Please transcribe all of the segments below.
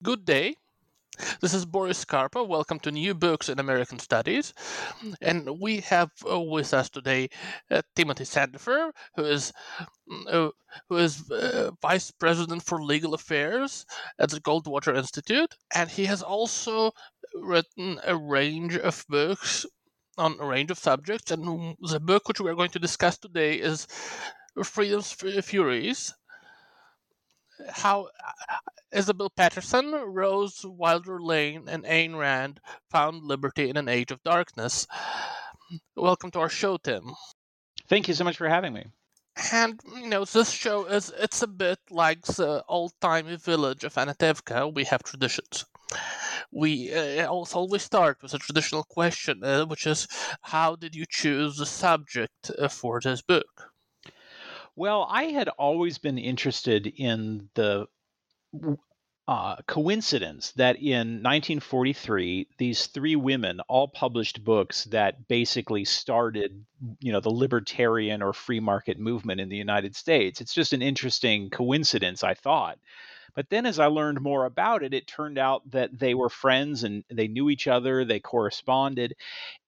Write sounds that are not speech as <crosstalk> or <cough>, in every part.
Good day. This is Boris Karpa. Welcome to New Books in American Studies. And we have uh, with us today uh, Timothy Sandefur, who is mm, uh, who is uh, Vice President for Legal Affairs at the Goldwater Institute, and he has also written a range of books on a range of subjects. And the book which we are going to discuss today is Freedom's Furies. How Isabel Paterson, Rose Wilder Lane, and Ayn Rand found liberty in an age of darkness. Welcome to our show, Tim. Thank you so much for having me. And you know, this show is it's a bit like the old-timey village of Anatevka. We have traditions. We uh, also always start with a traditional question, uh, which is, how did you choose the subject uh, for this book? Well, I had always been interested in the uh, coincidence that in 1943 these three women all published books that basically started you know the libertarian or free market movement in the united states. It's just an interesting coincidence i thought but then as I learned more about it, it turned out that they were friends and they knew each other, they corresponded.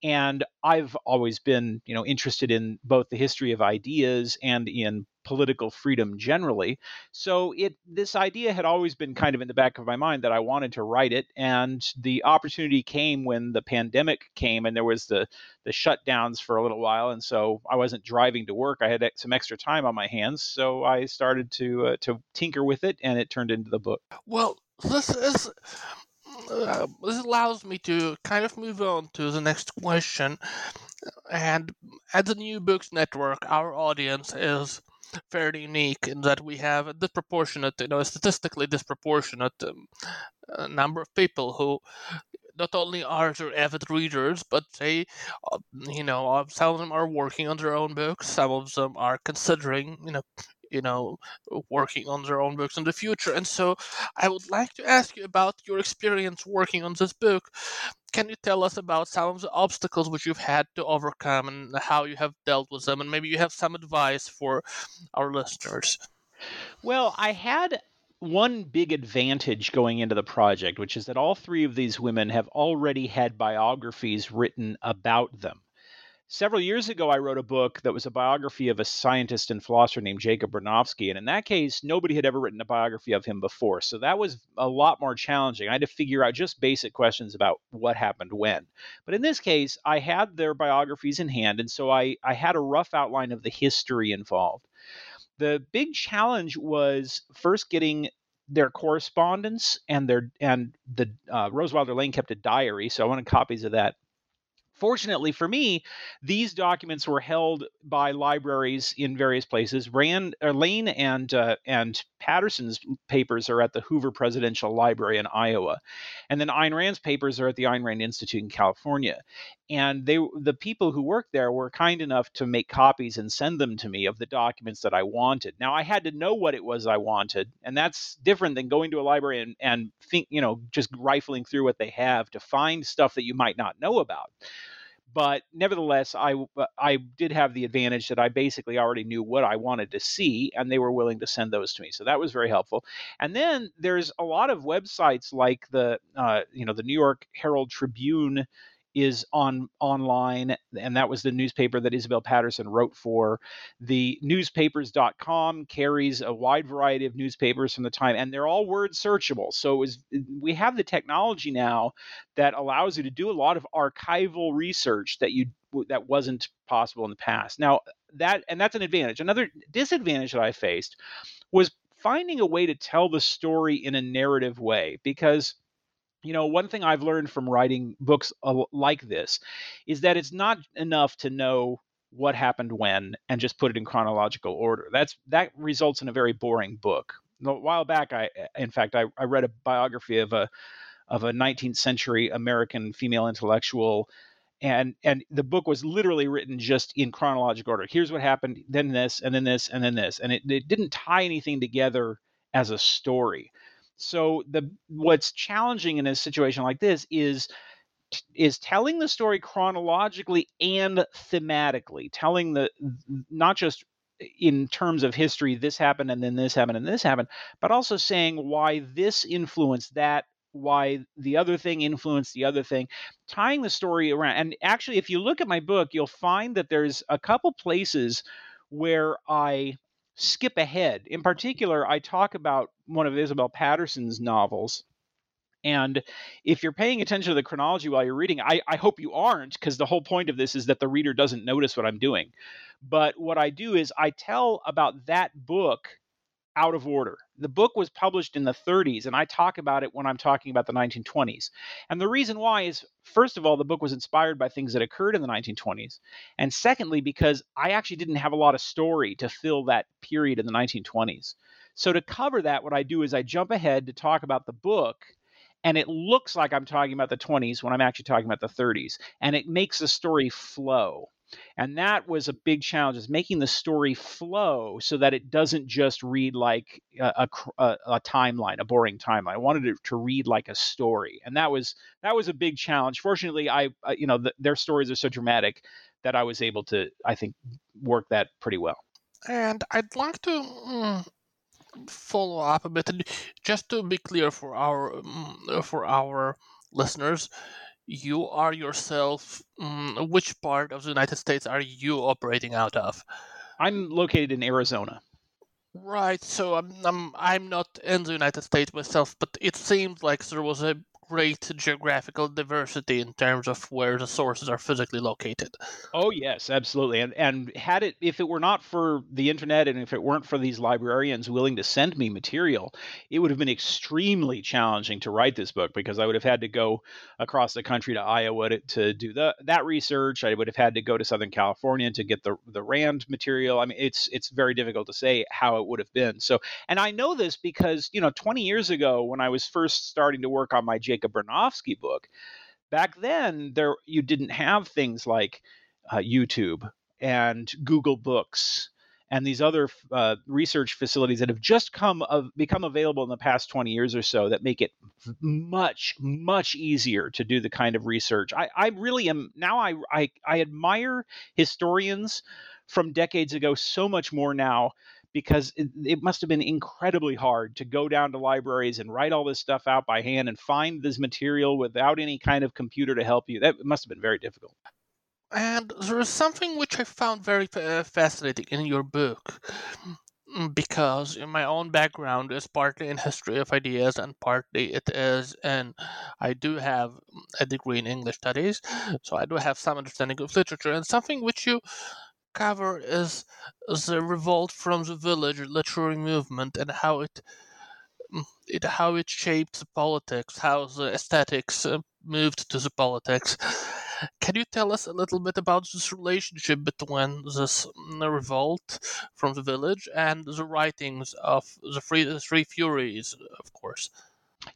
And I've always been, you know, interested in both the history of ideas and in political freedom generally. So it this idea had always been kind of in the back of my mind that I wanted to write it and the opportunity came when the pandemic came and there was the the shutdowns for a little while and so I wasn't driving to work. I had some extra time on my hands, so I started to uh, to tinker with it and it turned into the book. Well, this is uh, this allows me to kind of move on to the next question. And at the New Books Network, our audience is fairly unique in that we have a disproportionate, you know, statistically disproportionate um, uh, number of people who not only are they avid readers, but they, uh, you know, uh, some of them are working on their own books. Some of them are considering, you know, you know, working on their own books in the future. And so I would like to ask you about your experience working on this book. Can you tell us about some of the obstacles which you've had to overcome and how you have dealt with them? And maybe you have some advice for our listeners. Well, I had one big advantage going into the project, which is that all three of these women have already had biographies written about them. Several years ago, I wrote a book that was a biography of a scientist and philosopher named Jacob Bronowski. And in that case, nobody had ever written a biography of him before. So that was a lot more challenging. I had to figure out just basic questions about what happened when. But in this case, I had their biographies in hand. And so I, I had a rough outline of the history involved. The big challenge was first getting their correspondence and their and the uh, Rose Wilder Lane kept a diary, so I wanted copies of that Fortunately for me, these documents were held by libraries in various places. Rand, uh, Lane and uh, and Paterson's papers are at the Hoover Presidential Library in Iowa, and then Ayn Rand's papers are at the Ayn Rand Institute in California. And they, the people who worked there, were kind enough to make copies and send them to me of the documents that I wanted. Now I had to know what it was I wanted, and that's different than going to a library and and think, you know, just rifling through what they have to find stuff that you might not know about but nevertheless, I uh, I did have the advantage that I basically already knew what I wanted to see, and they were willing to send those to me. So that was very helpful. And then there's a lot of websites like the uh, you know the New York Herald Tribune is on online and that was the newspaper that Isabel Paterson wrote for. The newspapers.com carries a wide variety of newspapers from the time and they're all word searchable. So it was, we have the technology now that allows you to do a lot of archival research that you that wasn't possible in the past. Now that and that's an advantage. Another disadvantage that I faced was finding a way to tell the story in a narrative way because you know, one thing I've learned from writing books like this is that it's not enough to know what happened when and just put it in chronological order. That's that results in a very boring book. a while back, I eh, in fact I, I read a biography of a of a 19th century American female intellectual and and the book was literally written just in chronological order. Here's what happened, then this, and then this, and then this, and it, it didn't tie anything together as a story. So the what's challenging in a situation like this is is telling the story chronologically and thematically, telling the not just in terms of history, this happened and then this happened and this happened, but also saying why this influenced that why the other thing influenced the other thing, tying the story around. And actually, if you look at my book, you'll find that there's a couple places where I skip ahead. In particular, I talk about one of Isabel Paterson's novels. And if you're paying attention to the chronology while you're reading, I, I hope you aren't, because the whole point of this is that the reader doesn't notice what I'm doing. But what I do is I tell about that book out of order. The book was published in the 30s, and I talk about it when I'm talking about the 1920s. And the reason why is, first of all, the book was inspired by things that occurred in the 1920s. And secondly, because I actually didn't have a lot of story to fill that period in the 1920s. So to cover that, what I do is I jump ahead to talk about the book and it looks like I'm talking about the 20s when I'm actually talking about the 30s, and it makes the story flow and that was a big challenge is making the story flow so that it doesn't just read like a, a, a timeline a boring timeline. I wanted it to read like a story and that was that was a big challenge. Fortunately i uh, you know the, their stories are so dramatic that i was able to i think work that pretty well. And i'd like to mm, follow up a bit just to be clear for our mm, for our listeners you are yourself. Um, which part of the United States are you operating out of? I'm located in Arizona. Right. So I'm I'm I'm not in the United States myself, but it seems like there was a great geographical diversity in terms of where the sources are physically located. Oh yes, absolutely. And and had it if it were not for the internet and if it weren't for these librarians willing to send me material, it would have been extremely challenging to write this book because I would have had to go across the country to Iowa to, to do the that research. I would have had to go to Southern California to get the the Rand material. I mean, it's it's very difficult to say how it would have been. So, and I know this because you know, 20 years ago when I was first starting to work on my Jacob Bronowski book. Back then, there you didn't have things like uh, YouTube and Google Books and these other uh, research facilities that have just come of, become available in the past 20 years or so that make it much much easier to do the kind of research i, I really am now I, I i admire historians from decades ago so much more now because it, it, must have been incredibly hard to go down to libraries and write all this stuff out by hand and find this material without any kind of computer to help you. That must have been very difficult. And there is something which I found very uh, fascinating in your book. Mm, because my own background is partly in history of ideas and partly it is and I do have a degree in English studies, so I do have some understanding of literature and something which you cover is the revolt from the village literary movement and how it mm, it how it shaped the politics, how the aesthetics uh, moved to the politics. Can you tell us a little bit about this relationship between this mm, revolt from the village and the writings of the three, the three Furies, of course?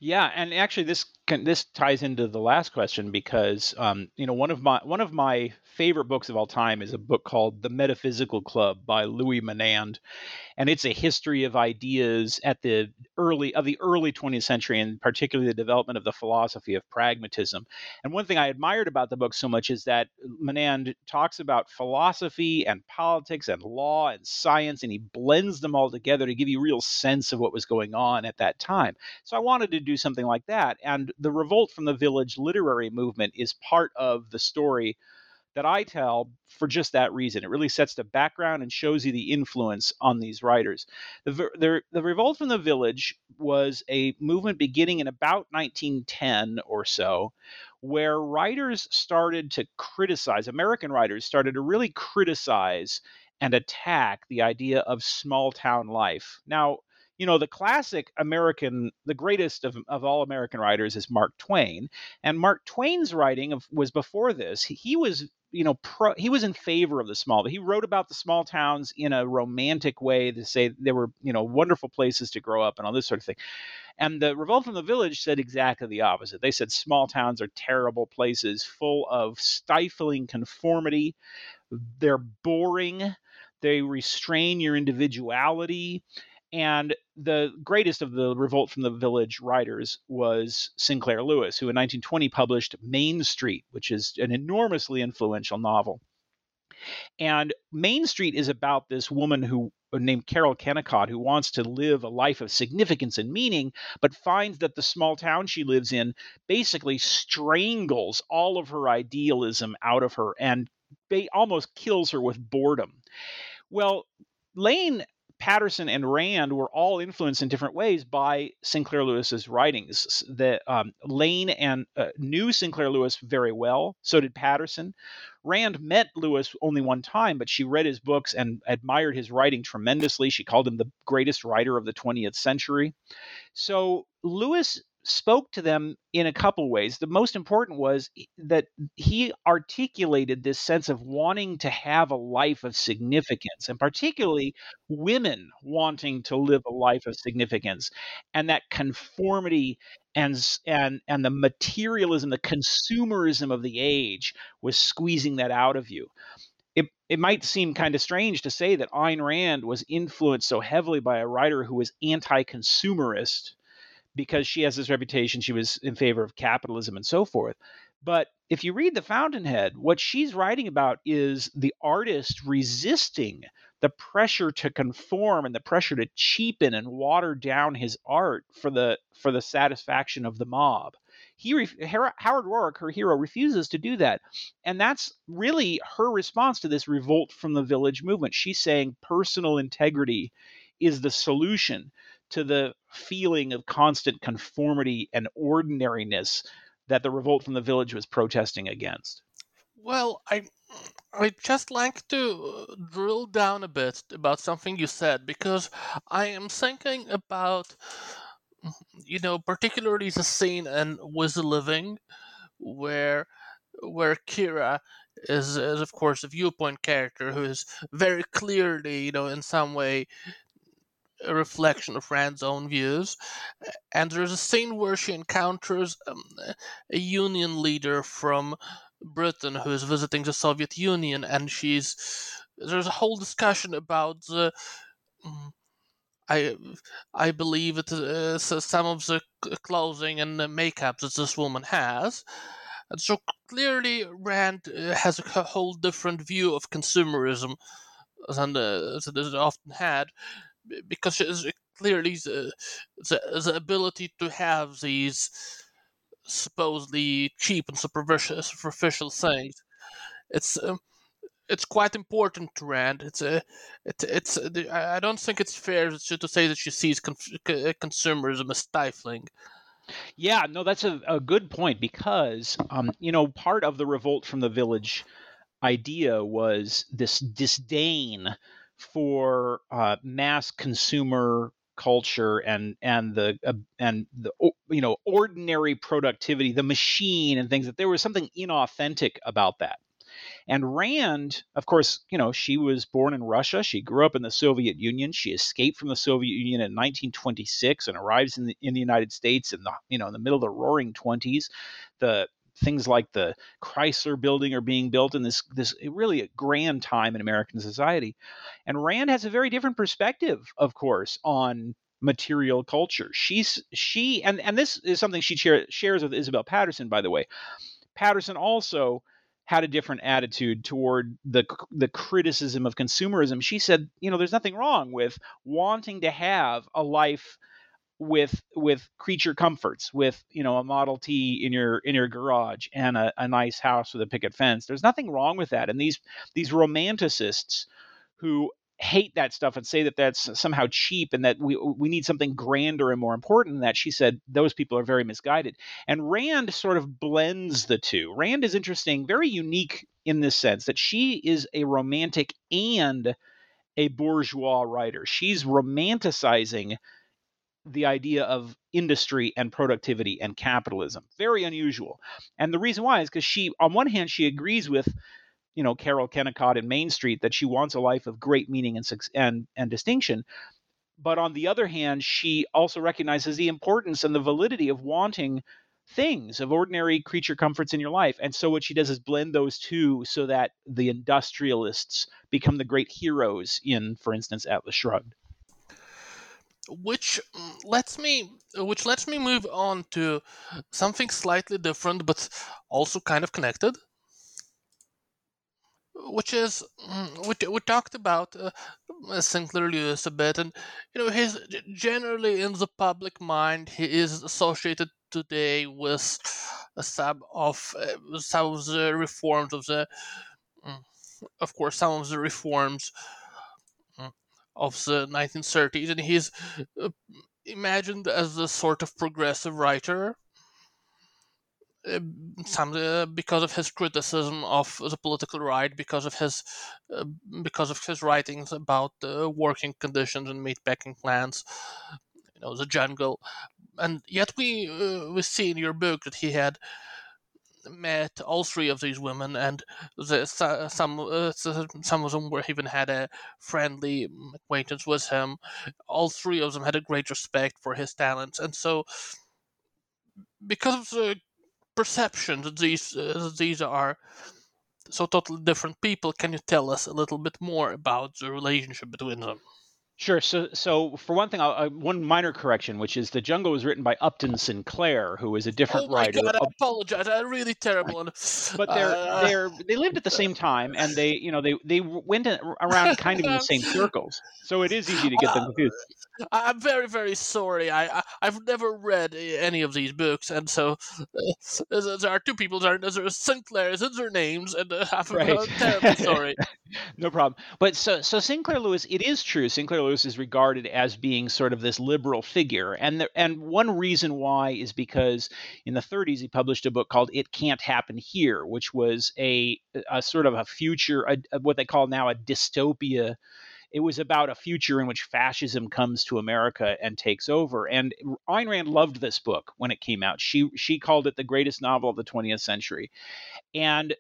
Yeah, and actually, this can, this ties into the last question because um, you know one of my one of my favorite books of all time is a book called The Metaphysical Club by Louis Menand, and it's a history of ideas at the early of the early 20th century, and particularly the development of the philosophy of pragmatism. And one thing I admired about the book so much is that Menand talks about philosophy and politics and law and science, and he blends them all together to give you a real sense of what was going on at that time. So I wanted to do something like that, and the revolt from the village literary movement is part of the story that I tell for just that reason. It really sets the background and shows you the influence on these writers. The, the, the, Revolt from the Village was a movement beginning in about 1910 or so, where writers started to criticize, American writers started to really criticize and attack the idea of small town life. Now, you know, the classic American, the greatest of, of all American writers is Mark Twain. And Mark Twain's writing of, was before this. He, he was you know, pro, he was in favor of the small. He wrote about the small towns in a romantic way to say they were, you know, wonderful places to grow up and all this sort of thing. And the Revolt from the Village said exactly the opposite. They said small towns are terrible places full of stifling conformity. They're boring. They restrain your individuality. And the greatest of the Revolt from the Village writers was Sinclair Lewis, who in 1920 published Main Street, which is an enormously influential novel. And Main Street is about this woman who named Carol Kennicott who wants to live a life of significance and meaning, but finds that the small town she lives in basically strangles all of her idealism out of her and almost kills her with boredom. Well, Lane Paterson and Rand were all influenced in different ways by Sinclair Lewis's writings. The um, Lane and uh, knew Sinclair Lewis very well. So did Paterson. Rand met Lewis only one time, but she read his books and admired his writing tremendously. She called him the greatest writer of the 20th century. So Lewis spoke to them in a couple ways. The most important was that he articulated this sense of wanting to have a life of significance, and particularly women wanting to live a life of significance, and that conformity and and and the materialism, the consumerism of the age was squeezing that out of you. It, it might seem kind of strange to say that Ayn Rand was influenced so heavily by a writer who was anti-consumerist because she has this reputation. She was in favor of capitalism and so forth. But if you read The Fountainhead, what she's writing about is the artist resisting the pressure to conform and the pressure to cheapen and water down his art for the for the satisfaction of the mob. He Howard Roark, her hero, refuses to do that, and that's really her response to this revolt from the village movement. She's saying personal integrity is the solution to the feeling of constant conformity and ordinariness that the revolt from the village was protesting against. Well, I I'd just like to drill down a bit about something you said because I am thinking about, you know, particularly the scene in We the Living, where where Kira is, is of course a viewpoint character who is very clearly, you know, in some way a reflection of Rand's own views. And there's a scene where she encounters um, a union leader from Britain who is visiting the Soviet Union, and she's there's a whole discussion about the. Mm, I I believe it is uh, some of the clothing and the makeup that this woman has. And so clearly, Rand uh, has a whole different view of consumerism than, uh, than it often had because clearly the, the, the ability to have these supposedly cheap and superficial, things. It's um, it's quite important to Rand. It's a it, it's I don't think it's fair to, say that she sees con- consumerism as stifling. Yeah, no, that's a, a good point because um, you know part of the revolt from the village idea was this disdain for uh, mass consumer culture and and the uh, and the you know ordinary productivity the machine and things that there was something inauthentic about that. And rand of course you know she was born in russia she grew up in the soviet union she escaped from the soviet union in 1926 and arrives in the in the united states in the you know in the middle of the roaring 20s the things like the Chrysler building are being built in this this eh, really a grand time in American society. And Rand has a very different perspective, of course, on material culture. She's she and and this is something she share, shares with Isabel Paterson, by the way. Paterson also had a different attitude toward the the criticism of consumerism. She said, you know, there's nothing wrong with wanting to have a life with with creature comforts with you know a model t in your in your garage and a, a nice house with a picket fence. There's nothing wrong with that. And these these romanticists who hate that stuff and say that that's somehow cheap and that we we need something grander and more important than that she said those people are very misguided. And rand sort of blends the two. Rand is interesting very unique in this sense that she is a romantic and a bourgeois writer. She's romanticizing the idea of industry and productivity and capitalism. Very unusual. And the reason why is because she, on one hand, she agrees with, you know, Carol Kennicott in Main Street that she wants a life of great meaning and and, and distinction. But on the other hand, she also recognizes the importance and the validity of wanting things of ordinary creature comforts in your life. And so what she does is blend those two so that the industrialists become the great heroes in, for instance, Atlas Shrugged which lets me which lets me move on to something slightly different but also kind of connected. Which is mm, we, we talked about uh, Sinclair Lewis a bit and you know he's generally in the public mind he is associated today with some of uh, some of the reforms of the mm, of course some of the reforms of the 1930s, and he's uh, imagined as a sort of progressive writer. Uh, some uh, because of his criticism of the political right, because of his uh, because of his writings about the working conditions and meatpacking plants, you know, the jungle, and yet we we see in your book that he had met all three of these women, and the, some uh, some of them were even had a friendly acquaintance with him. All three of them had a great respect for his talents, and so because of the perception that these uh, these are so totally different people, can you tell us a little bit more about the relationship between them? Sure. So, so for one thing, uh, one minor correction, which is the Jungle was written by Upton Sinclair, who is a different oh my writer. God, I apologize. I'm really terrible. but they're uh, they're they lived at the same time, and they you know they they went around <laughs> kind of in the same circles. So it is easy to get them confused. I'm very very sorry. I, I have never read any of these books, and so uh, there are two people. There are Sinclair's in their names, and uh, I'm right. terribly sorry. <laughs> no problem. But so so Sinclair Lewis, it is true. Sinclair Lewis is regarded as being sort of this liberal figure, and the, and one reason why is because in the 30s he published a book called "It Can't Happen Here," which was a a sort of a future, a, a, what they call now a dystopia. It was about a future in which fascism comes to America and takes over. And Ayn Rand loved this book when it came out. She she called it the greatest novel of the 20th century. And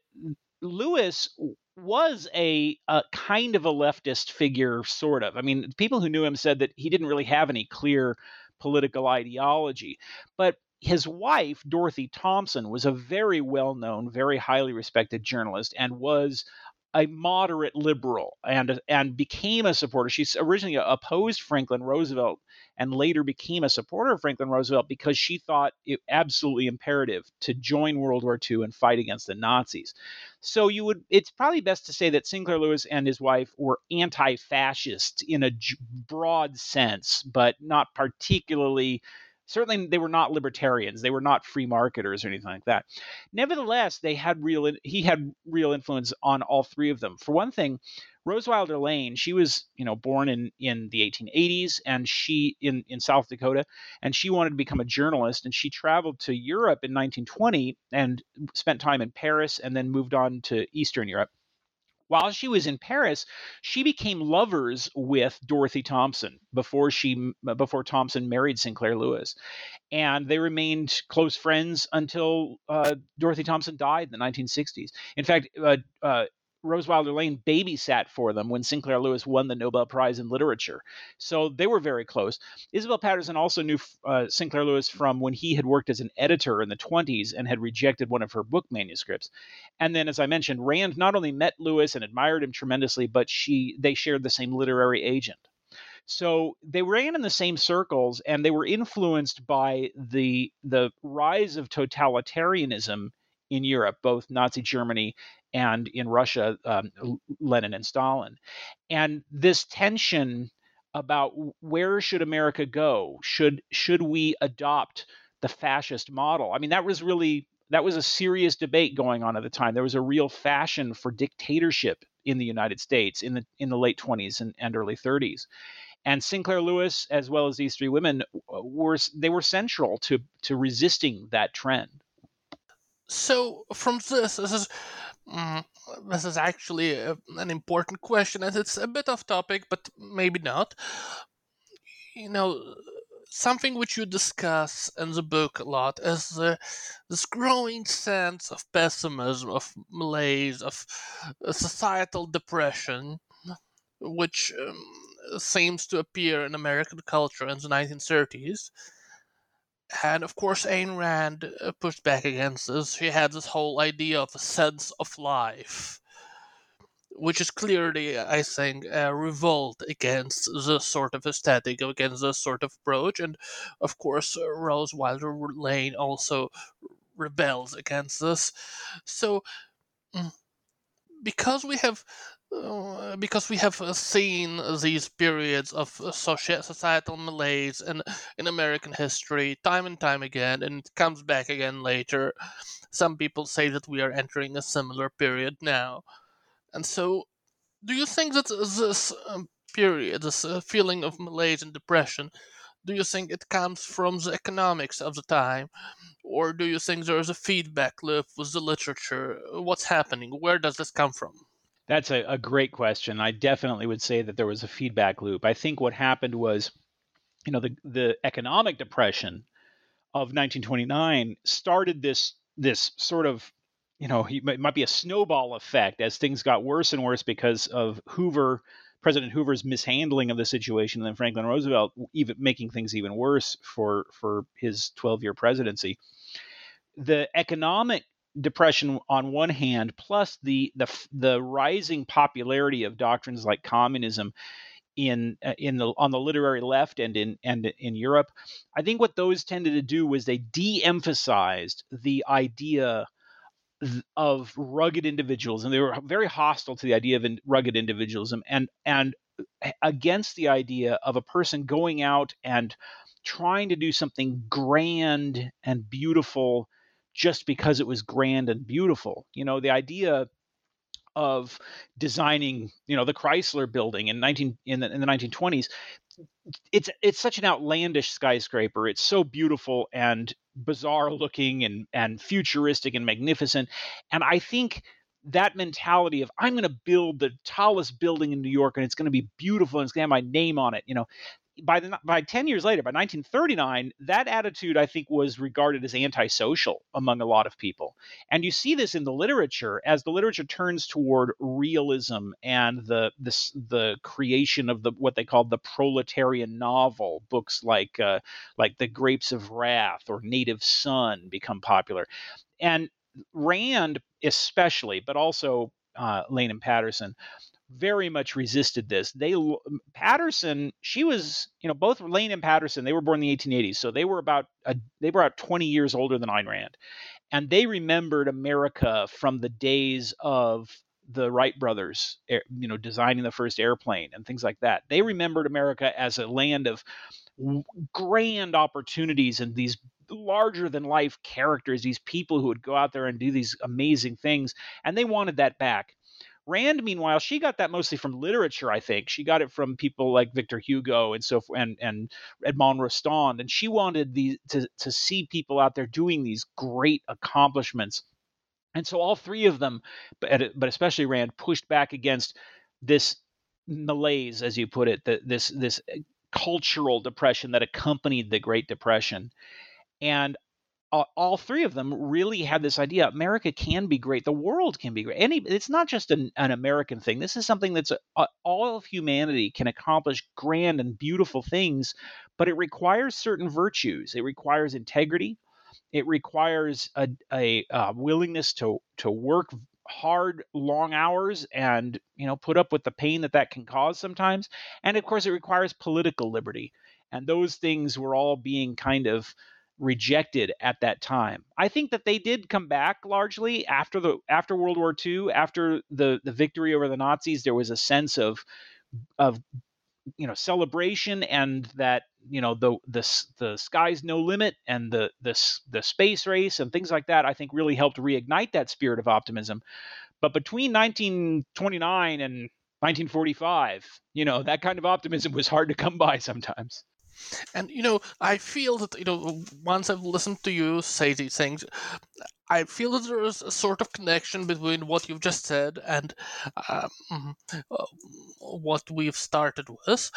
Lewis was a, a, kind of a leftist figure, sort of. I mean, people who knew him said that he didn't really have any clear political ideology. But his wife, Dorothy Thompson, was a very well known, very highly respected journalist and was a moderate liberal and and became a supporter. She originally opposed Franklin Roosevelt and later became a supporter of Franklin Roosevelt because she thought it absolutely imperative to join World War II and fight against the Nazis. So you would it's probably best to say that Sinclair Lewis and his wife were anti-fascist in a broad sense, but not particularly certainly they were not libertarians they were not free marketers or anything like that nevertheless they had real he had real influence on all three of them for one thing Rose Wilder Lane, she was, you know, born in in the 1880s and she in in South Dakota and she wanted to become a journalist and she traveled to Europe in 1920 and spent time in Paris and then moved on to Eastern Europe. While she was in Paris, she became lovers with Dorothy Thompson before she before Thompson married Sinclair Lewis, and they remained close friends until uh, Dorothy Thompson died in the 1960s. In fact, uh, uh, Rose Wilder Lane babysat for them when Sinclair Lewis won the Nobel Prize in Literature. So they were very close. Isabel Paterson also knew uh, Sinclair Lewis from when he had worked as an editor in the 20s and had rejected one of her book manuscripts. And then, as I mentioned, Rand not only met Lewis and admired him tremendously, but she they shared the same literary agent. So they ran in the same circles, and they were influenced by the the rise of totalitarianism in Europe, both Nazi Germany and in Russia, um, Lenin and Stalin. And this tension about where should America go? Should should we adopt the fascist model? I mean, that was really that was a serious debate going on at the time. There was a real fashion for dictatorship in the United States in the in the late 20s and, and early 30s. And Sinclair Lewis, as well as these three women, were they were central to to resisting that trend. So from this, this is Mm, this is actually a, an important question, and it's a bit off topic, but maybe not. You know, something which you discuss in the book a lot is uh, this growing sense of pessimism, of malaise, of uh, societal depression, which um, seems to appear in American culture in the 1930s. And of course, Ayn Rand uh, pushed back against this. She had this whole idea of a sense of life which is clearly, I think, a revolt against this sort of aesthetic, against this sort of approach. And of course, Rose Wilder Lane also rebels against this. So, mm, because we have. Uh, because we have uh, seen these periods of uh, societal malaise in, in American history time and time again, and it comes back again later. Some people say that we are entering a similar period now. And so, do you think that this um, period, this feeling of malaise and depression, do you think it comes from the economics of the time? Or do you think there is a feedback loop with the literature? What's happening? Where does this come from? That's a, a great question. I definitely would say that there was a feedback loop. I think what happened was, you know, the, the economic depression of 1929 started this this sort of you know, it might be a snowball effect as things got worse and worse because of Hoover, President Hoover's mishandling of the situation, and then Franklin Roosevelt even making things even worse for for his 12 year presidency. The economic depression on one hand, plus the the the rising popularity of doctrines like communism in uh, in the on the literary left and in and in Europe, I think what those tended to do was they de-emphasized the idea of rugged individuals, and they were very hostile to the idea of rugged individualism, and and against the idea of a person going out and trying to do something grand and beautiful just because it was grand and beautiful. You know, the idea of designing, you know, the Chrysler building in 19 in the, in the 1920s it's it's such an outlandish skyscraper. It's so beautiful and bizarre looking and and futuristic and magnificent. And I think that mentality of I'm going to build the tallest building in New York and it's going to be beautiful and it's going to have my name on it. You know, by the by 10 years later by 1939 that attitude i think was regarded as antisocial among a lot of people. And you see this in the literature as the literature turns toward realism and the the, the creation of the what they called the proletarian novel books like uh, like the grapes of wrath or native son become popular. And rand especially but also uh, lane and paterson very much resisted this. They Paterson, she was, you know, both Lane and Paterson, they were born in the 1880s, so they were about a, they were about 20 years older than Ayn Rand, and they remembered America from the days of the Wright brothers, you know, designing the first airplane and things like that. They remembered America as a land of grand opportunities and these larger than life characters, these people who would go out there and do these amazing things, and they wanted that back. Rand, meanwhile, she got that mostly from literature. I think she got it from people like Victor Hugo and so and and Edmond Rostand, and she wanted the to to see people out there doing these great accomplishments. And so all three of them, but but especially Rand, pushed back against this malaise, as you put it, the, this this eh, cultural depression that accompanied the Great Depression. And all three of them really had this idea America can be great. The world can be great. Any, it's not just an, an American thing. This is something that's a, all of humanity can accomplish grand and beautiful things, but it requires certain virtues. It requires integrity. It requires a, a, a willingness to to work hard long hours and you know put up with the pain that that can cause sometimes and of course it requires political liberty and those things were all being kind of rejected at that time. I think that they did come back largely after the after World War II, after the the victory over the Nazis. There was a sense of of you know celebration and that you know the the the sky's no limit and the the the space race and things like that. I think really helped reignite that spirit of optimism. But between 1929 and 1945, you know that kind of optimism was hard to come by sometimes. And you know, I feel that you know, once I've listened to you say these things, I feel that there is a sort of connection between what you've just said and um, uh, what we've started with.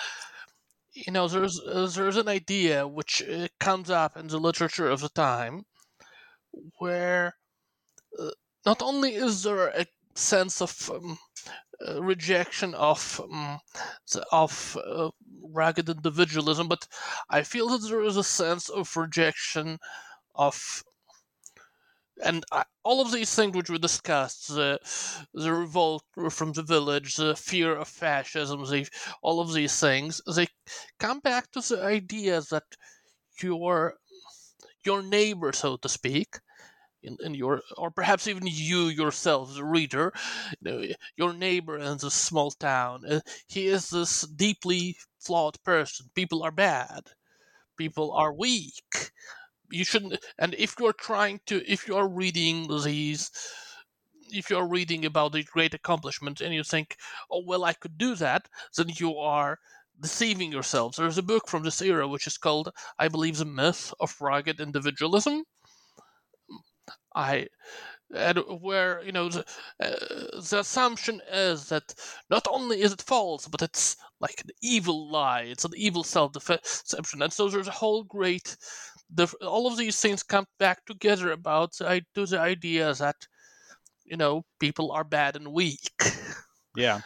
you know, there's uh, there's an idea which uh, comes up in the literature of the time, where not only is there a sense of um, rejection of um, of uh, ragged individualism, but I feel that there is a sense of rejection of and I, all of these things which we discussed the the revolt from the village the fear of fascism the, all of these things they come back to the idea that your your neighbor so to speak in, in your or perhaps even you yourself the reader you know, your neighbor in this small town uh, he is this deeply flawed person. People are bad. People are weak. You shouldn't and if you're trying to if you're reading these if you're reading about the great accomplishments and you think oh well i could do that then you are deceiving yourselves. There's a book from this era which is called i believe the myth of rugged individualism i and where you know the, uh, the assumption is that not only is it false but it's like an evil lie. It's an evil self-deception. And so there's a whole great the, all of these things come back together about the, to the idea that you know people are bad and weak. Yeah.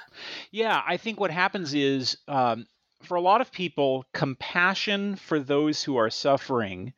Yeah i think what happens is um, for a lot of people compassion for those who are suffering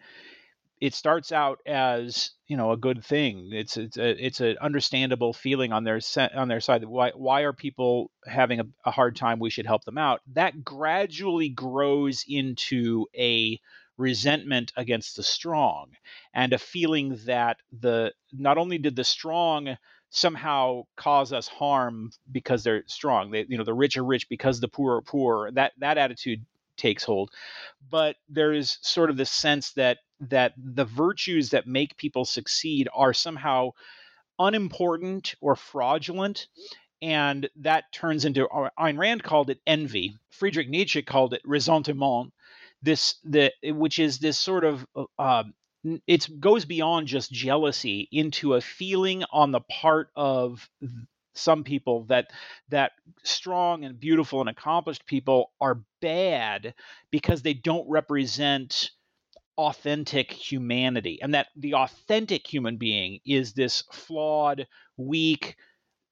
it starts out as you know a good thing. It's it's a, it's an understandable feeling on their on their side why why are people having a, a hard time? We should help them out. That gradually grows into a resentment against the strong and a feeling that the not only did the strong somehow cause us harm because they're strong they you know the rich are rich because the poor are poor that that attitude takes hold. But there is sort of this sense that that the virtues that make people succeed are somehow unimportant or fraudulent and that turns into uh, Ayn Rand called it envy. Friedrich Nietzsche called it ressentiment, this the eh, which is this sort of uh, um, it goes beyond just jealousy into a feeling on the part of some people that that strong and beautiful and accomplished people are bad because they don't represent authentic humanity and that the authentic human being is this flawed weak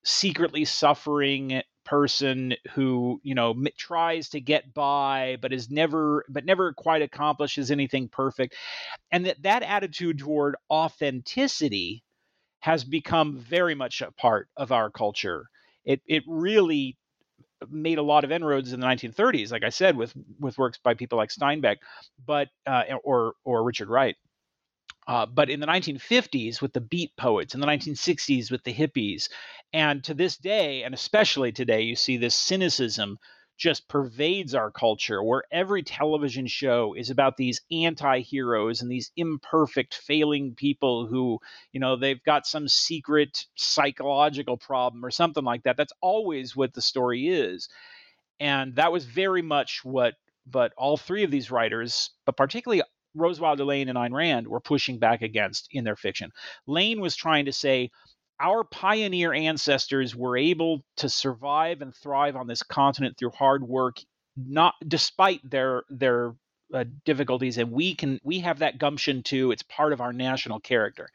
secretly suffering person who you know tries to get by but is never but never quite accomplishes anything perfect and that that attitude toward authenticity has become very much a part of our culture. It it really made a lot of inroads in the 1930s like i said with with works by people like steinbeck but uh, or or richard wright. Uh, but in the 1950s, with the beat poets, in the 1960s, with the hippies, and to this day, and especially today, you see this cynicism just pervades our culture where every television show is about these anti-heroes and these imperfect failing people who you know they've got some secret psychological problem or something like that that's always what the story is and that was very much what but all three of these writers but particularly Rose Wilder Lane and Ayn Rand were pushing back against in their fiction. Lane was trying to say, our pioneer ancestors were able to survive and thrive on this continent through hard work, not despite their their uh, difficulties, and we can we have that gumption too. It's part of our national character.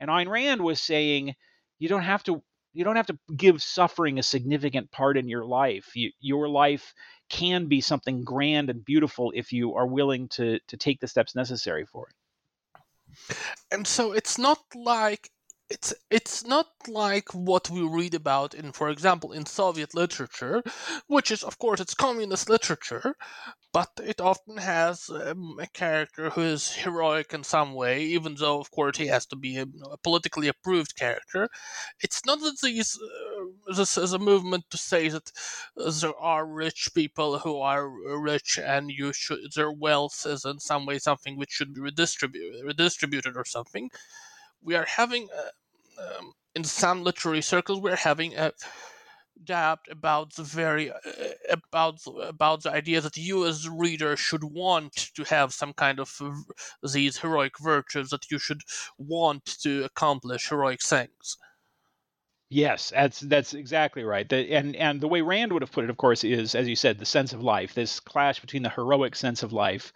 And Ayn Rand was saying, you don't have to you don't have to give suffering a significant part in your life. You, your life can be something grand and beautiful if you are willing to to take the steps necessary for it. And so it's not like it's it's not like what we read about in for example in soviet literature which is of course it's communist literature but it often has um, a character who is heroic in some way even though of course he has to be a, a politically approved character. It's not that these uh, this is a movement to say that there are rich people who are rich and you should their wealth is in some way something which should be redistributed redistributed or something we are having um, in some literary circles we're having a doubt about the very uh, about about the idea that you as a reader should want to have some kind of these heroic virtues that you should want to accomplish heroic things Yes, that's that's exactly right. The, and and the way Rand would have put it, of course, is as you said, the sense of life. This clash between the heroic sense of life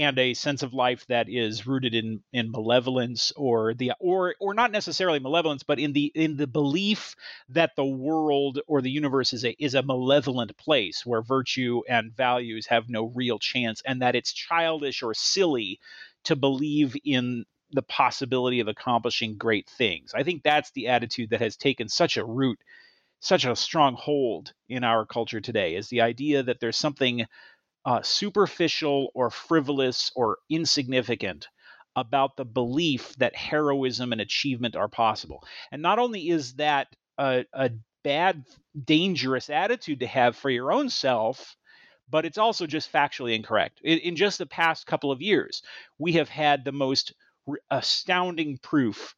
and a sense of life that is rooted in in malevolence or the or or not necessarily malevolence, but in the in the belief that the world or the universe is a is a malevolent place where virtue and values have no real chance, and that it's childish or silly to believe in the possibility of accomplishing great things. I think that's the attitude that has taken such a root, such a strong hold in our culture today is the idea that there's something uh, superficial or frivolous or insignificant about the belief that heroism and achievement are possible. And not only is that a, a bad, dangerous attitude to have for your own self, but it's also just factually incorrect. In, in just the past couple of years, we have had the most astounding proof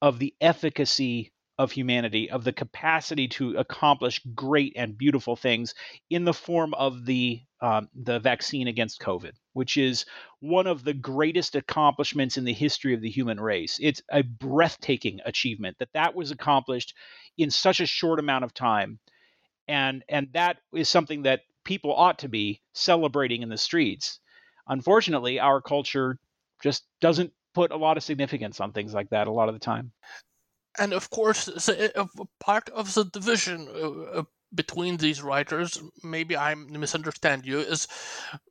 of the efficacy of humanity, of the capacity to accomplish great and beautiful things in the form of the um, the vaccine against COVID, which is one of the greatest accomplishments in the history of the human race. It's a breathtaking achievement that that was accomplished in such a short amount of time, and and that is something that people ought to be celebrating in the streets. Unfortunately, our culture just doesn't put a lot of significance on things like that a lot of the time. And of course, a part of the division uh, uh, between these writers, maybe I misunderstand you, is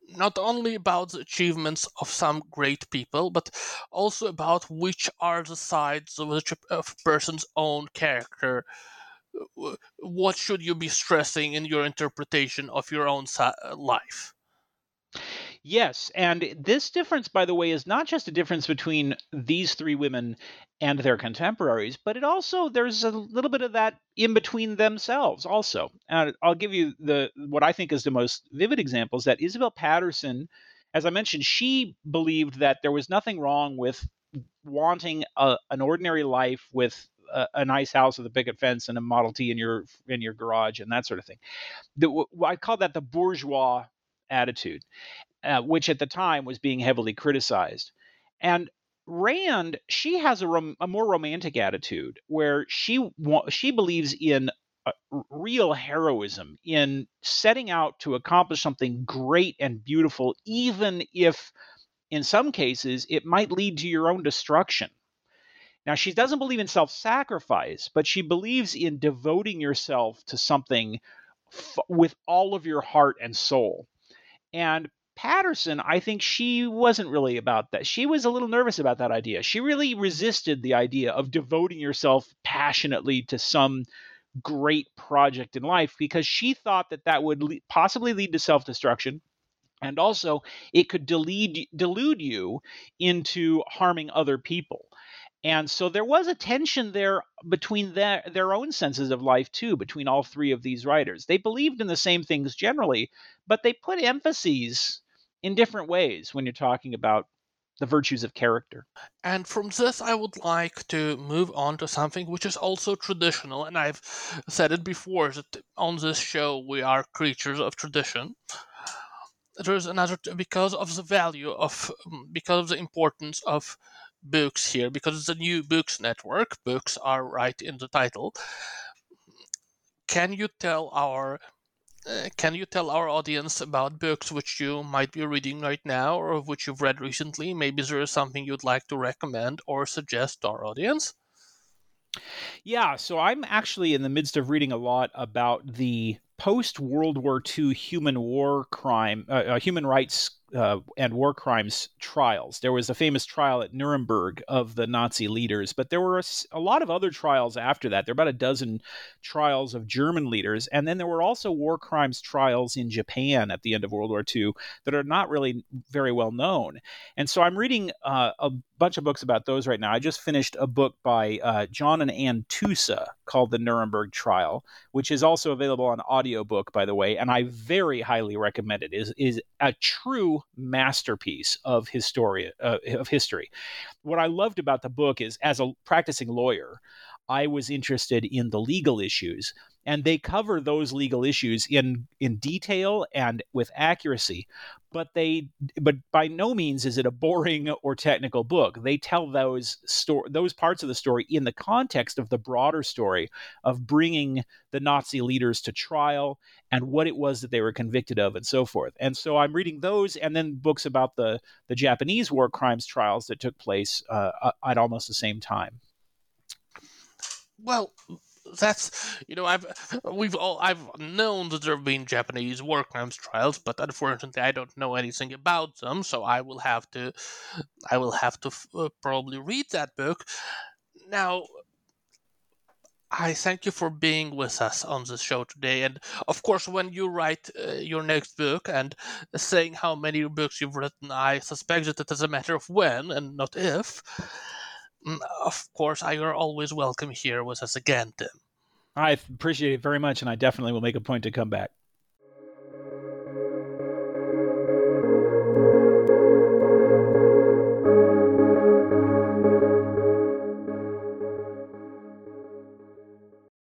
not only about the achievements of some great people, but also about which are the sides of a person's own character. What should you be stressing in your interpretation of your own life? Yes, and this difference, by the way, is not just a difference between these three women and their contemporaries, but it also there's a little bit of that in between themselves also. And I'll give you the what I think is the most vivid example is that Isabel Paterson, as I mentioned, she believed that there was nothing wrong with wanting a, an ordinary life with a, a, nice house with a picket fence and a Model T in your in your garage and that sort of thing. The, I call that the bourgeois attitude uh, which at the time was being heavily criticized. And Rand, she has a, rom- a more romantic attitude where she wa- she believes in uh, real heroism, in setting out to accomplish something great and beautiful, even if in some cases it might lead to your own destruction. Now, she doesn't believe in self sacrifice, but she believes in devoting yourself to something f- with all of your heart and soul. And Paterson, I think she wasn't really about that. She was a little nervous about that idea. She really resisted the idea of devoting yourself passionately to some great project in life because she thought that that would le- possibly lead to self destruction. And also, it could delude, delude you into harming other people. And so there was a tension there between their, their own senses of life, too, between all three of these writers. They believed in the same things generally, but they put emphases in different ways when you're talking about the virtues of character. And from this, I would like to move on to something which is also traditional. And I've said it before that on this show, we are creatures of tradition. There's another, because of the value of, mm, because of the importance of books here because it's a new books network. Books are right in the title. Can you tell our uh, can you tell our audience about books which you might be reading right now or which you've read recently? Maybe there is something you'd like to recommend or suggest to our audience? Yeah, so I'm actually in the midst of reading a lot about the post World War II human war crime, uh, uh, human rights uh, and war crimes trials. There was a famous trial at Nuremberg of the Nazi leaders, but there were a, a, lot of other trials after that. There were about a dozen trials of German leaders, and then there were also war crimes trials in Japan at the end of World War II that are not really very well known. And so I'm reading uh, a bunch of books about those right now. I just finished a book by uh, John and Ann Tusa called The Nuremberg Trial, which is also available on audiobook, by the way, and I very highly recommend it. it. is is a true masterpiece of historia uh, of history. What I loved about the book is, as a practicing lawyer, I was interested in the legal issues, and they cover those legal issues in in detail and with accuracy. But they but by no means is it a boring or technical book. They tell those sto- those parts of the story in the context of the broader story of bringing the Nazi leaders to trial and what it was that they were convicted of and so forth. And so I'm reading those and then books about the the Japanese war crimes trials that took place uh, at almost the same time. Well, <laughs> that's you know I've we've all I've known that there have been Japanese war crimes trials, but unfortunately I don't know anything about them. So I will have to I will have to uh, probably read that book. Now, I thank you for being with us on the show today, and of course, when you write uh, your next book and saying how many books you've written, I suspect that it is a matter of when and not if. Mm, of course, I are always welcome here with us again, Tim. I appreciate it very much, and I definitely will make a point to come back.